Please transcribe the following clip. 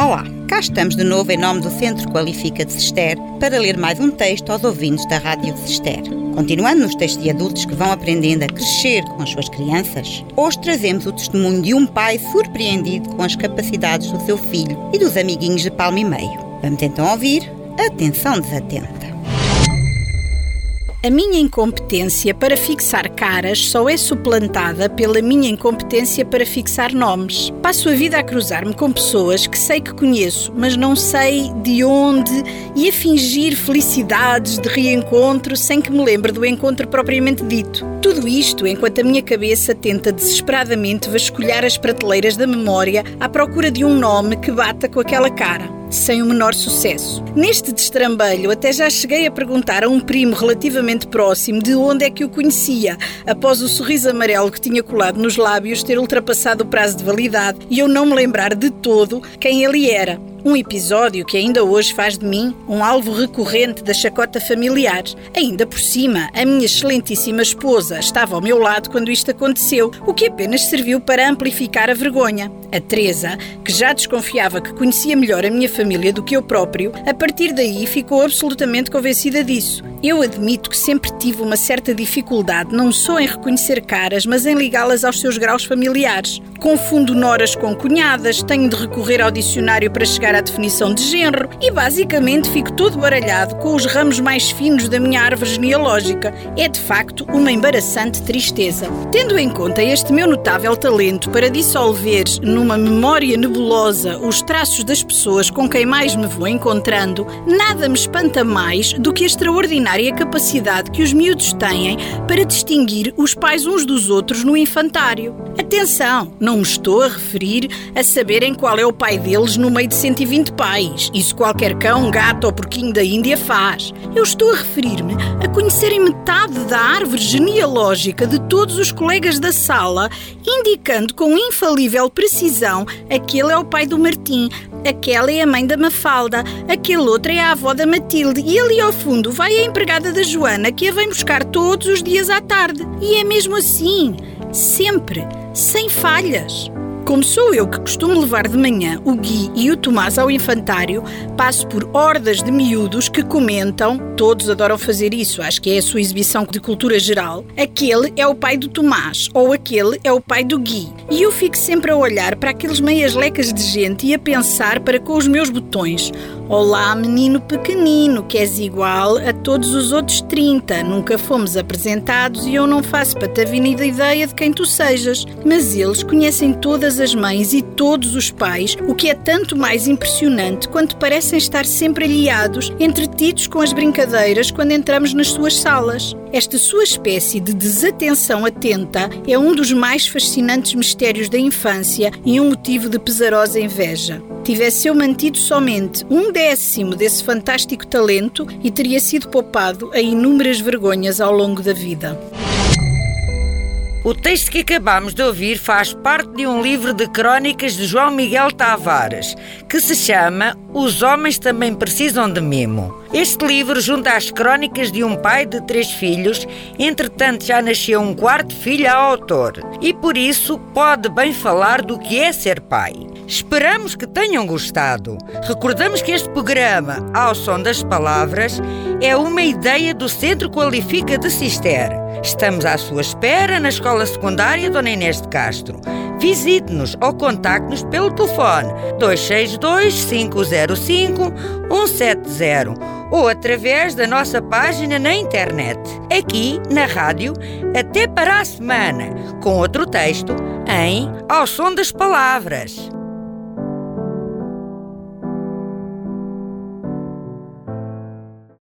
Olá, cá estamos de novo em nome do Centro Qualifica de Sister para ler mais um texto aos ouvintes da Rádio de Sister. Continuando nos textos de adultos que vão aprendendo a crescer com as suas crianças, hoje trazemos o testemunho de um pai surpreendido com as capacidades do seu filho e dos amiguinhos de palmo e meio. Vamos então ouvir Atenção Desatenta. A minha incompetência para fixar caras só é suplantada pela minha incompetência para fixar nomes. Passo a vida a cruzar-me com pessoas que sei que conheço, mas não sei de onde e a fingir felicidades de reencontro sem que me lembre do encontro propriamente dito. Tudo isto enquanto a minha cabeça tenta desesperadamente vasculhar as prateleiras da memória à procura de um nome que bata com aquela cara sem o menor sucesso. Neste destrambelho, até já cheguei a perguntar a um primo relativamente próximo de onde é que o conhecia, após o sorriso amarelo que tinha colado nos lábios ter ultrapassado o prazo de validade e eu não me lembrar de todo quem ele era. Um episódio que ainda hoje faz de mim um alvo recorrente da chacota familiar. Ainda por cima, a minha excelentíssima esposa estava ao meu lado quando isto aconteceu, o que apenas serviu para amplificar a vergonha. A Teresa, que já desconfiava que conhecia melhor a minha família do que eu próprio, a partir daí ficou absolutamente convencida disso. Eu admito que sempre tive uma certa dificuldade não só em reconhecer caras, mas em ligá-las aos seus graus familiares. Confundo noras com cunhadas, tenho de recorrer ao dicionário para chegar à definição de género e basicamente fico todo baralhado com os ramos mais finos da minha árvore genealógica. É de facto uma embaraçante tristeza. Tendo em conta este meu notável talento para dissolver numa memória nebulosa os traços das pessoas com quem mais me vou encontrando, nada me espanta mais do que a extraordinária capacidade que os miúdos têm para distinguir os pais uns dos outros no infantário. Atenção, não me estou a referir a saberem qual é o pai deles no meio de 120 pais. Isso qualquer cão, gato ou porquinho da Índia faz. Eu estou a referir-me a conhecerem metade da árvore genealógica de todos os colegas da sala, indicando com infalível precisão aquele é o pai do Martim, aquela é a mãe da Mafalda, aquele outro é a avó da Matilde e ali ao fundo vai a empregada da Joana que a vem buscar todos os dias à tarde. E é mesmo assim, sempre sem falhas. Como sou eu que costumo levar de manhã o Gui e o Tomás ao infantário, passo por hordas de miúdos que comentam, todos adoram fazer isso, acho que é a sua exibição de cultura geral. Aquele é o pai do Tomás ou aquele é o pai do Gui. E eu fico sempre a olhar para aqueles meias lecas de gente e a pensar para com os meus botões: Olá, menino pequenino, que és igual a todos os outros 30. Nunca fomos apresentados e eu não faço patavina ideia de quem tu sejas. Mas eles conhecem todas as mães e todos os pais, o que é tanto mais impressionante quanto parecem estar sempre aliados, entretidos com as brincadeiras quando entramos nas suas salas. Esta sua espécie de desatenção atenta é um dos mais fascinantes mistérios da infância e um motivo de pesarosa inveja. Tivesse eu mantido somente um décimo desse fantástico talento e teria sido poupado a inúmeras vergonhas ao longo da vida. O texto que acabamos de ouvir faz parte de um livro de crónicas de João Miguel Tavares, que se chama Os Homens Também Precisam de Mimo. Este livro junta as crónicas de um pai de três filhos, entretanto já nasceu um quarto filho ao autor, e por isso pode bem falar do que é ser pai. Esperamos que tenham gostado. Recordamos que este programa, ao som das palavras, é uma ideia do Centro Qualifica de Cister. Estamos à sua espera na Escola Secundária Dona Inês de Castro. Visite-nos ou contacte-nos pelo telefone 262 505 170 ou através da nossa página na internet. Aqui na rádio, até para a semana, com outro texto em Ao Som das Palavras.